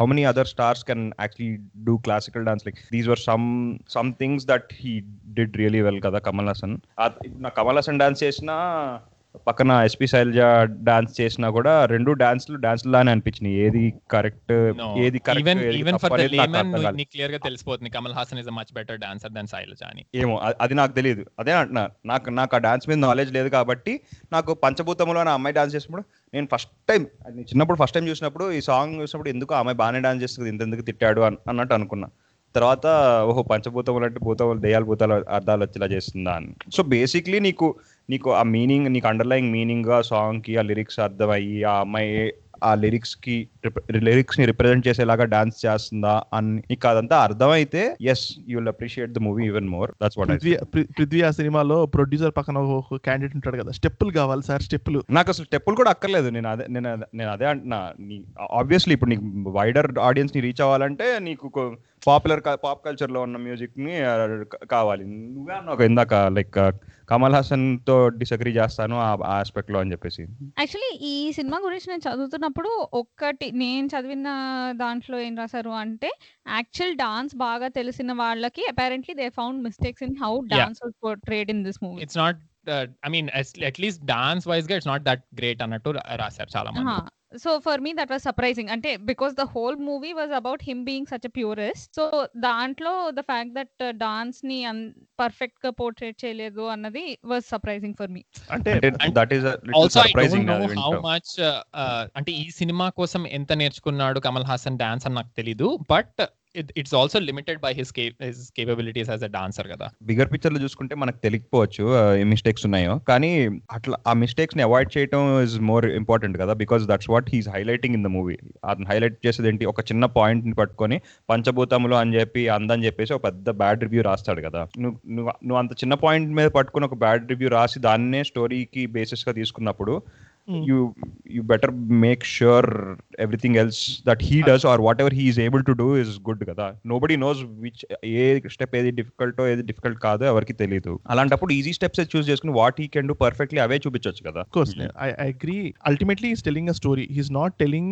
how many other stars can actually do classical dance like these were some some things that he did really well కదా కమల్ హాసన్. ఇప్పుడు నా కమల్ హాసన్ డాన్స్ చేసినా పక్కన ఎస్పి శైలజ డాన్స్ చేసినా కూడా రెండు డాన్స్లు డాన్స్ లానే అనిపించినాయి. ఏది కరెక్ట్ ఏది కరెక్ట్ క్లియర్గా తెలిసిపోతుంది. Kamal Haasan is much better dancer then Shailaja అని ఏమో అది నాకు తెలియదు. అదే అంటున్నా. నాకు నాకు ఆ డాన్స్ మీద నాలెడ్జ్ లేదు కాబట్టి నాకు పంచభూతంలో నా అమ్మాయి డాన్స్ చేసినప్పుడు నేను ఫస్ట్ టైం చిన్నప్పుడు ఫస్ట్ టైం చూసినప్పుడు ఈ సాంగ్ చూసినప్పుడు ఎందుకు ఆ అమ్మాయి బాగానే డాన్స్ చేస్తుంది ఇంత ఎందుకు తిట్టాడు అన్- అన్నట్టు అనుకున్నా. తర్వాత ఓహో పంచభూతములు అంటే భూతములు దయ్యాలు భూతాలు అర్థాలు వచ్చేలా చేస్తుందా అని. సో బేసిక్లీ నీకు నీకు ఆ మీనింగ్ నీకు అండర్లైన్ మీనింగ్ ఆ సాంగ్కి ఆ లిరిక్స్ అర్థమయ్యి ఆ అమ్మాయి ఆ లిరిక్స్కి లిరిక్స్ని రిప్రజెంట్ చేసేలాగా డాన్స్ చేస్తుందా అని నీకు అదంతా అర్థమైతే as you will appreciate the movie even more that's what Prithvi ఆ సినిమాలో ప్రొడ్యూసర్ పక్కన ఒక క్యాండిడేట్ ఉంటాడు కదా స్టెప్పులు కావాలి సార్ స్టెప్పులు. నాకు అసలు స్టెప్పులు కూడా అక్కర్లేదు. నేను అదే నేను అదే- నేను అదే అంటున్నా. నీ ఆబ్వియస్లీ ఇప్పుడు నీకు వైడర్ ఆడియన్స్ని రీచ్ అవ్వాలంటే నీకు పాపులర్ పాప్ కల్చర్లో ఉన్న మ్యూజిక్ని కావాలి. నువ్వే అన్నావు ఇందాక లైక్ కమల్ హాసన్తో డిసగ్రీ చేస్తాను ఆ ఆస్పెక్ట్లో అని చెప్పేసి. యాక్చువల్లీ ఈ సినిమా గురించి నేను చదువుతున్నప్పుడు ఒక్కటి నేను చదివిన దాంట్లో ఏం రాశారు అంటే యాక్చువల్ డాన్స్ బాగా తెలిసిన వాళ్ళకి apparently they found mistakes in how dance was portrayed in this movie it's not I mean at least dance వైజ్గా ఇట్స్ నాట్ దట్ గ్రేట్ అన్నట్టు రాశారు చాలా మంది. So for me that was surprising అంటే because the whole movie was about him being such purest so దాంట్లో the fact that డాన్స్ని పర్ఫెక్ట్గా portrait చేయలేదు అన్నది వాజ్ సర్ప్రైజింగ్ ఫర్ మీ అంటే that is also surprising no how much అంటే ఈ cinema కోసం ఎంత నేర్చుకున్నాడు కమల్ హాసన్ డాన్స్ అని నాకు తెలీదు. But it's also limited by his his capabilities as a dancer కదా. బిగర్ పిక్చర్లో చూసుకుంటే మనకు తెలియకపోవచ్చు ఏ మిస్టేక్స్ ఉన్నాయో. కానీ అట్లా ఆ మిస్టేక్స్ని అవాయిడ్ చేయడం ఇస్ మోర్ ఇంపార్టెంట్ కదా because that's what he's highlighting in the movie అతను హైలైట్ చేసేది ఏంటి? ఒక చిన్న పాయింట్ని పట్టుకొని పంచభూతములు అని చెప్పి అందని చెప్పేసి ఒక పెద్ద బ్యాడ్ రివ్యూ రాస్తాడు కదా. నువ్వు నువ్వు నువ్వు అంత చిన్న పాయింట్ మీద పట్టుకుని ఒక బ్యాడ్ రివ్యూ రాసి దాన్నే స్టోరీకి బేసిస్గా తీసుకున్నప్పుడు you you better make sure everything else that he does or whatever he is able to do is good కదా nobody knows which ఏ స్టెప్ ఏది డిఫికల్ట్ ఏది డిఫికల్ట్ కాదో ఎవరికి తెలియదు అలాంటప్పుడు ఈజీ స్టెప్స్ చూస్ చేసుకుని what he can do perfectly అవే చూపించవచ్చు కదా Of course, I, I agree. Ultimately, he's telling a story. He's not telling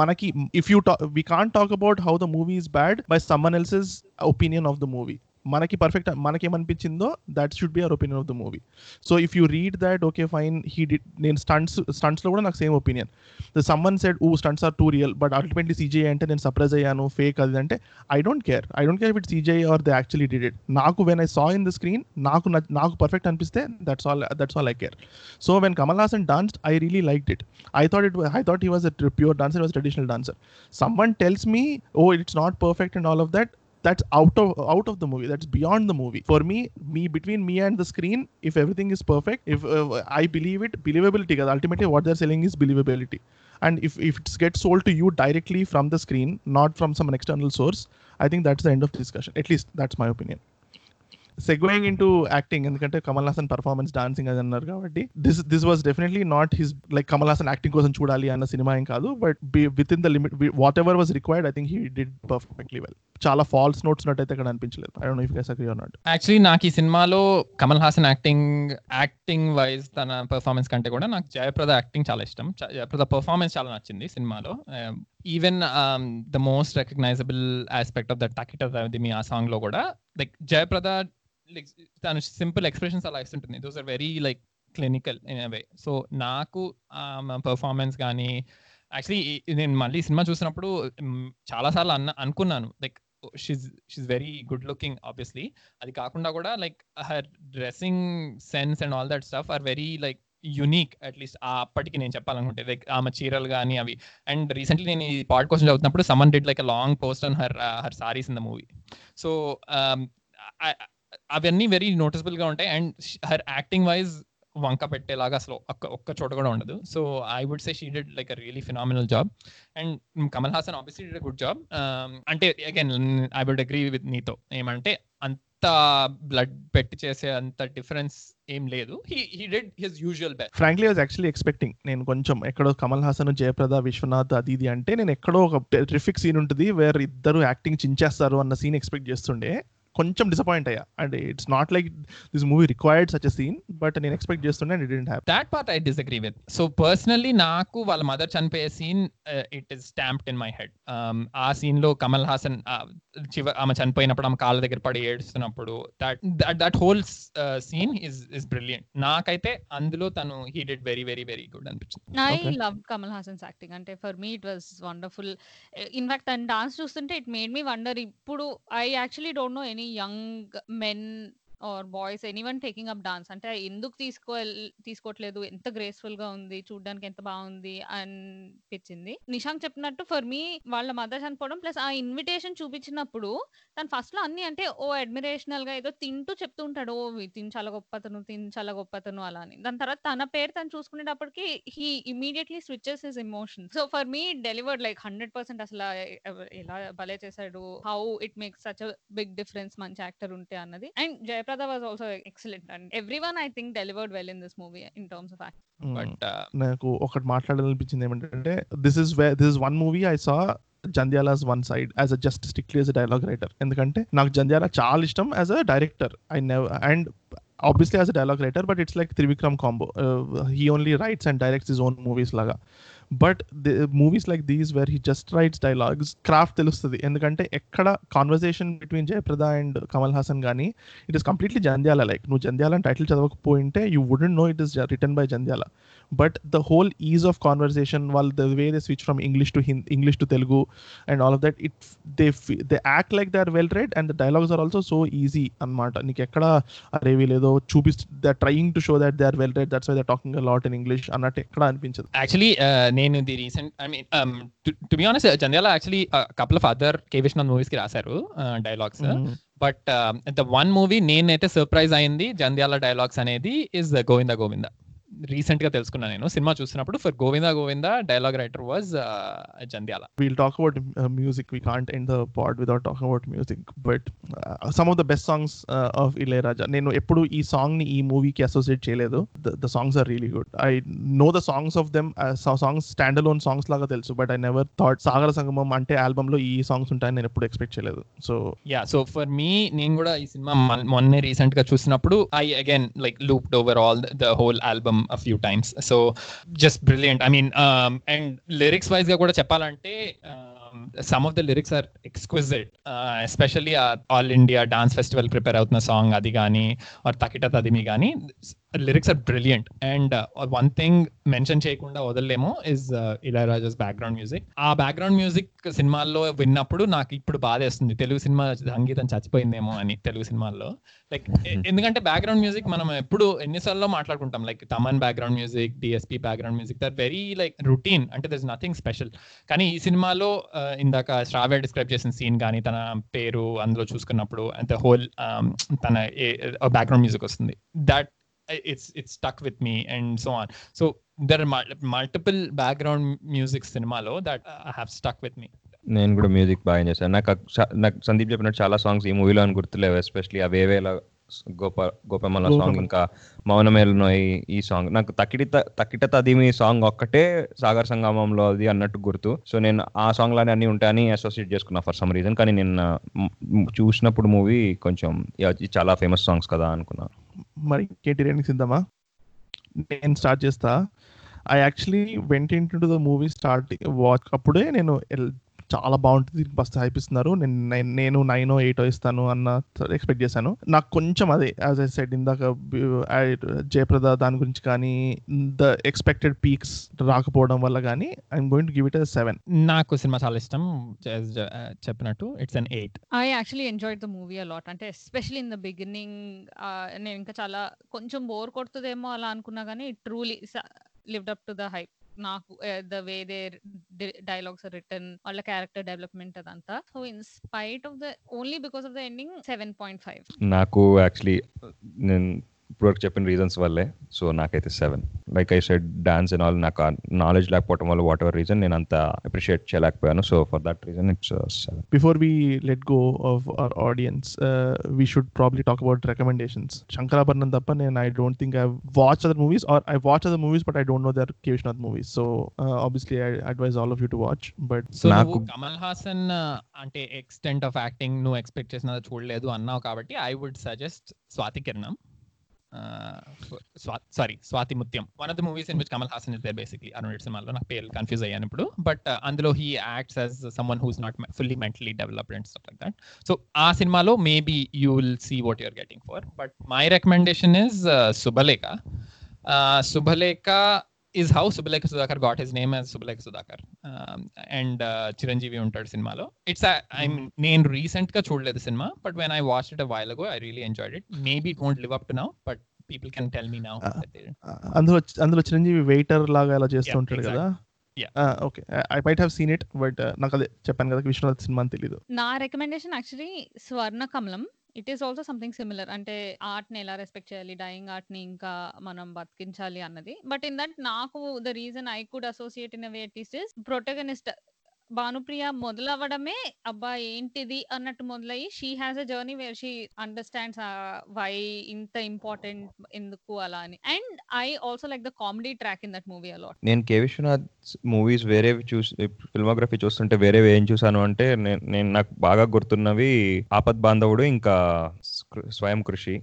Manaki. If you talk, we can't talk about how the movie is bad by someone else's opinion of the movie. మనకి perfect మనకి ఏమనిపించిందో that should be our opinion of the movie so if you read that okay fine he D నేను stunts స్టంట్స్లో కూడా నాకు same opinion the someone said ఊ stunts are too real but ultimately CG అంటే నేను surprise అయ్యాను fake అది అంటే I don't care I don't care it CG are they actually did it నాకు when I saw in the screen నాకు నచ్- నాకు perfect అనిపిస్తే that's all that's all I care so when Kamal Haasan danced I really liked it I thought it. wa- I thought he was a tr- pure dancer. He was a traditional dancer. Someone tells me, "Oh, it's not perfect and all of that." That's out of out of the movie. That's beyond the movie. For me, me between me and the screen, if everything is perfect, if uh, I believe it, believability. Because ultimately, what they're selling is believability. And if if it gets sold to you directly from the screen, not from some external source, I think that's the end of the discussion. At least that's my opinion. Segueing into acting ఎందుకంటే Kamal Haasan performance dancing అది అన్నారు కాబట్టి this this was definitely not his like Kamal Haasan acting కోసం చూడాలి అన్న సినిమా ఏం కాదు but with in the limit whatever was required I think he did perfectly well చాలా ఫాల్స్ నోట్స్ ఉన్నట్టయితే ఇక్కడ అనిపించలేదు. I don't know if guys agree or not actually నాకు ఈ సినిమాలో Kamal Haasan acting acting wise తన పెర్ఫార్మెన్స్ కంటే కూడా నాకు జయప్రద యాక్టింగ్ చాలా ఇష్టం. జయప్రద పర్ఫార్మెన్స్ చాలా నచ్చింది సినిమాలో. Even the most recognizable aspect of the టకిట మీ ఆ సాంగ్లో కూడా లైక్ జయప్రద లైక్ తను సింపుల్ ఎక్స్ప్రెషన్స్ అలా ఇస్తుంటుంది. Those are very like clinical in way so నాకు పర్ఫార్మెన్స్ కానీ యాక్చువల్లీ నేను మళ్ళీ సినిమా చూసినప్పుడు చాలాసార్లు అన్న అనుకున్నాను. Like she's she's very good looking obviously అది కాకుండా కూడా like her dressing sense and all that stuff are very like unique at least అప్పటికి నేను చెప్పాలనుకుంటే. లైక్ ఆమె చీరలు కానీ అవి. అండ్ రీసెంట్లీ నేను ఈ పాడ్ కోసం చదువుతున్నప్పుడు someone did like a long post on her her saris in the movie so అవన్నీ వెరీ నోటిసబుల్గా ఉంటాయి. అండ్ హర్ యాక్టింగ్ వైజ్ వంక పెట్టేలాగా అసలు ఒక్క ఒక్క చోట కూడా ఉండదు. So I would say she did like a really phenomenal job and Kamal Haasan obviously did good job అంటే again I would agree with నీతో ఏమంటే అంత బ్లడ్ పెట్టి చేసే అంత డిఫరెన్స్ ఏం లేదు. He he did his usual best frankly was actually expecting నేను కొంచెం ఎక్కడో కమల్ హాసన్ జయప్రద విశ్వనాథ్ అది ఇది అంటే నేను ఎక్కడో ఒక ట్రిఫిక్ సీన్ ఉంటుంది వేర్ ఇద్దరు యాక్టింగ్ చించేస్తారు అన్న సీన్ ఎక్స్పెక్ట్ చేస్తుండే. కొంచెం డిసప్పాయింట్ అయ్యా. And it's not like this movie required such scene but నేను ఎక్స్పెక్ట్ చేస్తుండే and it have that part I disagree with so personally నాకు వాళ్ళ మదర్ చనిపోయే scene it is stamped in my head ఆ సీన్లో కమల్ హాసన్ చివ ఆమె చనిపోయినప్పుడు ఆమె కాళ్ళ దగ్గర పడి ఏడుస్తున్నప్పుడు that that whole scene is is brilliant నాకైతే అందులో తను he did very very very good అనిపించింది. I. Love Kamal Haasan's acting అంటే for me it was wonderful in fact తన డాన్స్ చూస్తుంటే ఇట్ మేడ్ మీ వండర్ ఇప్పుడు I actually don't know any young men or boys anyone taking up dance. అంటే ఎందుకు తీసుకో తీసుకోవట్లేదు? ఎంత గ్రేస్ఫుల్గా ఉంది? చూడడానికి ఎంత బాగుంది? అనిపించింది. నిషాంక్ చెప్పినట్టు ఫర్ మీ వాళ్ళ మదర్ చనిపోవడం ప్లస్ ఆ ఇన్విటేషన్ చూపించినప్పుడు తను ఫస్ట్లో అన్ని అంటే ఓ అడ్మిరేషనల్గా ఏదో తింటూ చెప్తూ ఉంటాడు. ఓ వీ- తిని చాలా గొప్పతను తిని చాలా గొప్పతను అలా అని. దాని తర్వాత తన పేరు తను చూసుకునేటప్పటికి he immediately switches his emotion so for me delivered like hundred percent అసలు ఎలా భలే చేశాడు? How it makes such big difference మంచి యాక్టర్ ఉంటే అన్నది. And Jayaprada was also excellent and every one I think delivered well in this movie in terms of act but నాకు ఒకటి మాట్లాడాలనిపించింది ఏమంటే this is way this is one movie I saw Jandhyala's one side as a just strictly as a dialogue writer ఎందుకంటే నాకు జంధ్యాల చాలా ఇష్టం as a director I నెవ్ and obviously as a dialogue writer but it's like Trivikram combo he only writes and directs his own movies లాగా. But movies like these where he just writes dialogues craft తెలుస్తుంది. ఎందుకంటే ఎక్కడ conversation between Jayaprada and Kamal Haasan కానీ it is completely Jandhyala like నువ్వు జంధ్యాల అని title చదవకపోయింటే you wouldn't know it is written by Jandhyala but the whole ease of conversation వాళ్ళు the way they switch from English to Hindi English to Telugu and all of that it they they act like they are well read and the dialogues are also so easy అనమాట నీకు ఎక్కడ అరే లేదో చూపిస్తు they trying to show that they are well read that's why they talking lot in English అన్నట్టు ఎక్కడ అనిపించదు. Actually నేను the recent I mean to be honest Jandhyala actually couple of other K Viswanath మూవీస్కి రాశారు dialogues but the one movie నేనైతే surprise అయింది Jandhyala dialogues అనేది is Govinda Govinda రీసెంట్గా తెలుసుకున్నాను నేను సినిమా చూసినప్పుడు for Govinda Govinda dialogue writer was Jandhyala uh, music. We can't end the pod without talking about music. But uh, some of the best songs uh, of Ilayaraja. నేను ఎప్పుడు ఈ సాంగ్ని ఈ మూవీకి అసోసియేట్ చేయలేదు the songs are really good I know the songs of them songs standalone songs లాగా తెలుసు but I never thought Sagara Sangamam అంటే ఆల్బమ్లో ఈ సాంగ్స్ ఉంటాయని నేను ఎప్పుడు ఎక్స్పెక్ట్ చేయలేదు so yeah so for me నేను కూడా ఈ సినిమా మొన్- మొన్నే రీసెంట్గా చూసినప్పుడు I again like looped over all the whole album a few times so just brilliant I mean and lyrics వైజ్గా కూడా చెప్పాలంటే some of the lyrics are exquisite especially all India dance festival prepare అవుతున్న song అది కానీ are తకిట తదిమి కానీ lyrics are brilliant and one thing mention చేయకుండా వదలలేము ఇస్ ఇళయరాజాస్ బ్యాక్గ్రౌండ్ మ్యూజిక్ ఆ బ్యాక్గ్రౌండ్ మ్యూజిక్ సినిమాల్లో విన్నప్పుడు నాకు ఇప్పుడు బాధేస్తుంది. తెలుగు సినిమా సంగీతం చచ్చిపోయిందేమో అని తెలుగు సినిమాల్లో. లైక్ ఎందుకంటే బ్యాక్గ్రౌండ్ మ్యూజిక్ మనం ఎప్పుడు ఎన్నిసార్లు మాట్లాడుకుంటాం. Like Thaman background music DSP background music there very like routine అంటే దర్ ఇస్ నథింగ్ స్పెషల్ కానీ ఈ సినిమాలో uh, ఇందాక శ్రావ్య డిస్క్రైబ్ చేసిన సీన్ కానీ తన పేరు అందులో చూసుకున్నప్పుడు అంత హోల్ తన బ్యాక్గ్రౌండ్ మ్యూజిక్ వస్తుంది. That it's it's stuck with me and so on so there are mul- multiple background music సినిమాలో that uh, have stuck with me నేను కూడా మ్యూజిక్ బాగా చేశాను నాకు నాకు సందీప్ చెప్పినట్టు చాలా సాంగ్స్ ఈ మూవీలో అని గుర్తులేవు ఎస్పెషలీ అవి ఏవేలా గోప గోపమ్మల సాంగ్. ఇంకా మౌనమేలనోయ్ ఈ సాంగ్ నాకు తకిడిత తకిట తదిమి సాంగ్ ఒక్కటే సాగర్ సంగమంలో అది అన్నట్టు గుర్తు. సో నేను ఆ సాంగ్ లానే అన్ని ఉంటాయని అసోసియేట్ చేసుకున్నా ఫర్ సమ్ రీజన్ కానీ నేను మ్, మ్, చూసినప్పుడు మూవీ కొంచెం చాలా ఫేమస్ సాంగ్స్ కదా అనుకున్నా. మరి కేటీ రేటింగ్స్ ఇద్దామా నేను స్టార్ట్ చేస్తా. I actually went into the movie start watch అప్పుడే నేను చాలా బాగుంటుంది బస్ హైపిస్తున్నారు నేను నైన్- నేను నైన్ ఎయిట్ ఇస్తాను అన్న ఎక్స్పెక్ట్ చేశాను. నాకు కొంచెం అదే యాజ్ ఐ సెడ్ ఇందాక జయప్రద దాని గురించి కానీ ద ఎక్స్పెక్టెడ్ పీక్స్ రాకపోవడం వల్ల కానీ I'm going to give it seven నాకు సినిమా చాలా ఇష్టం uh, చెప్పినట్టు it's an eight I actually enjoyed the movie a lot అంటే ఎస్పెషలీ ఇన్ ద బిగినింగ్ నేను ఇంకా చాలా కొంచెం బోర్ కొడుతుందేమో అలా అనుకున్నా కానీ truly lived up to the hype నాకు the way they dialogues written వాళ్ళ క్యారెక్టర్ డెవలప్మెంట్ అదంతా. So in spite of the only because of the ending seven point five నాకు యాక్చువల్లీ నేను ఇప్పటివరకు చెప్పిన రీజన్స్ వల్లే సో నాకైతే seven like I said dance and all నాకు నాలెడ్జ్ లేకపోవడం వల్ల వాట్ ఎవర్ రీజన్ నేను అంత అప్రిషియేట్ చేయలేకపోయాను so for that reason it's seven before we let go of our audience, uh, we should probably talk about recommendations. Shankarabharanam Tappan and I don't think I've watched other movies or I've watched other movies, but I don't know their Kevishnath movies. So uh, obviously, I advise all of you to watch. But so నువ్వు నాకు- కమల్ హాసన్ అంటే extent of acting నువ్వు expect చేసినది చూడలేదు అన్నావు కాబట్టి I would suggest Swathi Kiranam sorry Swathi Muthyam. One of the movies in which Kamal Haasan is there basically Arun సినిమాలో నాకు పేరు కన్ఫ్యూజ్ అయ్యాను ఇప్పుడు. బట్ అందులో he acts as someone who's not fully mentally developed and stuff like that so ఆ సినిమాలో maybe you will see what you're getting for but my recommendation is Subhalekha Subhalekha is how Subhalekha Sudhakar got his name as Subhalekha Sudhakar. Um, and uh, Chiranjeevi ఉంటాడు సినిమాలో. It's I నేను రీసెంట్గా చూడలేదు cinema but when I watch it a while ago I really enjoyed it maybe it won't live up to now but people can tell me now అందులో అందులో Chiranjeevi waiter లాగా ఎలా చేస్తూ ఉంటాడు కదా? Yeah. Okay I might have seen it but నాకు అదే చెప్పాను కదా విశ్వనాథ్ సినిమా తెలీదు. నా recommendation actually Swarna Kamalam it is also something similar. అంటే ఆర్ట్ని ఎలా రెస్పెక్ట్ చేయాలి? డైయింగ్ ఆర్ట్ని ఇంకా మనం బతికించాలి అన్నది. బట్ ఇన్ దట్ నాకు the reason I could associate in way at least is protagonist Bhanupriya మొదలవ్వడమే అబ్బా ఏంటిది? అన్నట్టు మొదలయ్యి she has a journey where she understands why ఇంత ఇంపార్టెంట్ ఎందుకు? అలా అని. And I also like the comedy track in that movie a lot నేను కే. Vishwanath movies వేరే చూసి ఫిల్మోగ్రఫీ చూస్తుంటే వేరే ఏం చూసాను అంటే నేను నాకు బాగా గుర్తున్నవి ఆపద్ బాంధవుడు ఇంకా స్వయం కృషి.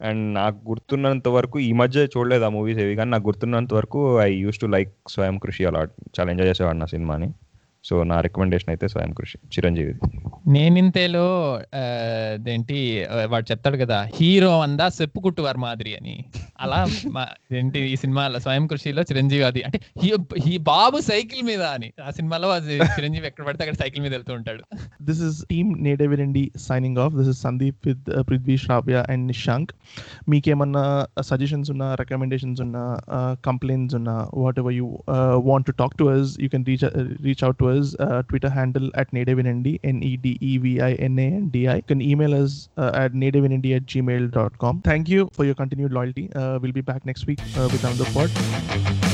అండ్ నాకు గుర్తున్నంత వరకు ఈ మధ్య చూడలేదు ఆ మూవీస్ ఏవి కానీ నాకు గుర్తున్నంత వరకు I used to like Swayam Krushi అలా చాలా ఎంజాయ్ చేసేవాడు నా సినిమాని. సో నా రికమెండేషన్ అయితే స్వయం కృషి చిరంజీవి నేనింతేలో ఆ, వాడు చెప్తాడు కదా హీరో అందా సెప్పుకుట్టు వారి మాదిరి అని అలా ఏంటి ఈ సినిమాలో స్వయం కృషిలో చిరంజీవి అది అంటే హీ హీ బాబు సైకిల్ మీద అని ఆ సినిమాలో అది చిరంజీవి ఎక్కడ పడితే అక్కడ సైకిల్ మీద వెళ్తూ ఉంటాడు this is team Nedavirendi signing off. This is Sandeep with uh, Prithvi, Shravya and Nishank. మీకేమన్నా సజెషన్స్ ఉన్నా రికమెండేషన్స్ ఉన్నా కంప్లైంట్స్ ఉన్నా whatever you want to talk to us you can reach reach out to uh, Twitter handle at Native Nadivinindi, N-E-D-E-V-I-N-A-N-D-I. You can email us uh, at nadivinindi at gmail.com. Thank you for your continued loyalty. Uh, we'll be back next week uh, with another pod.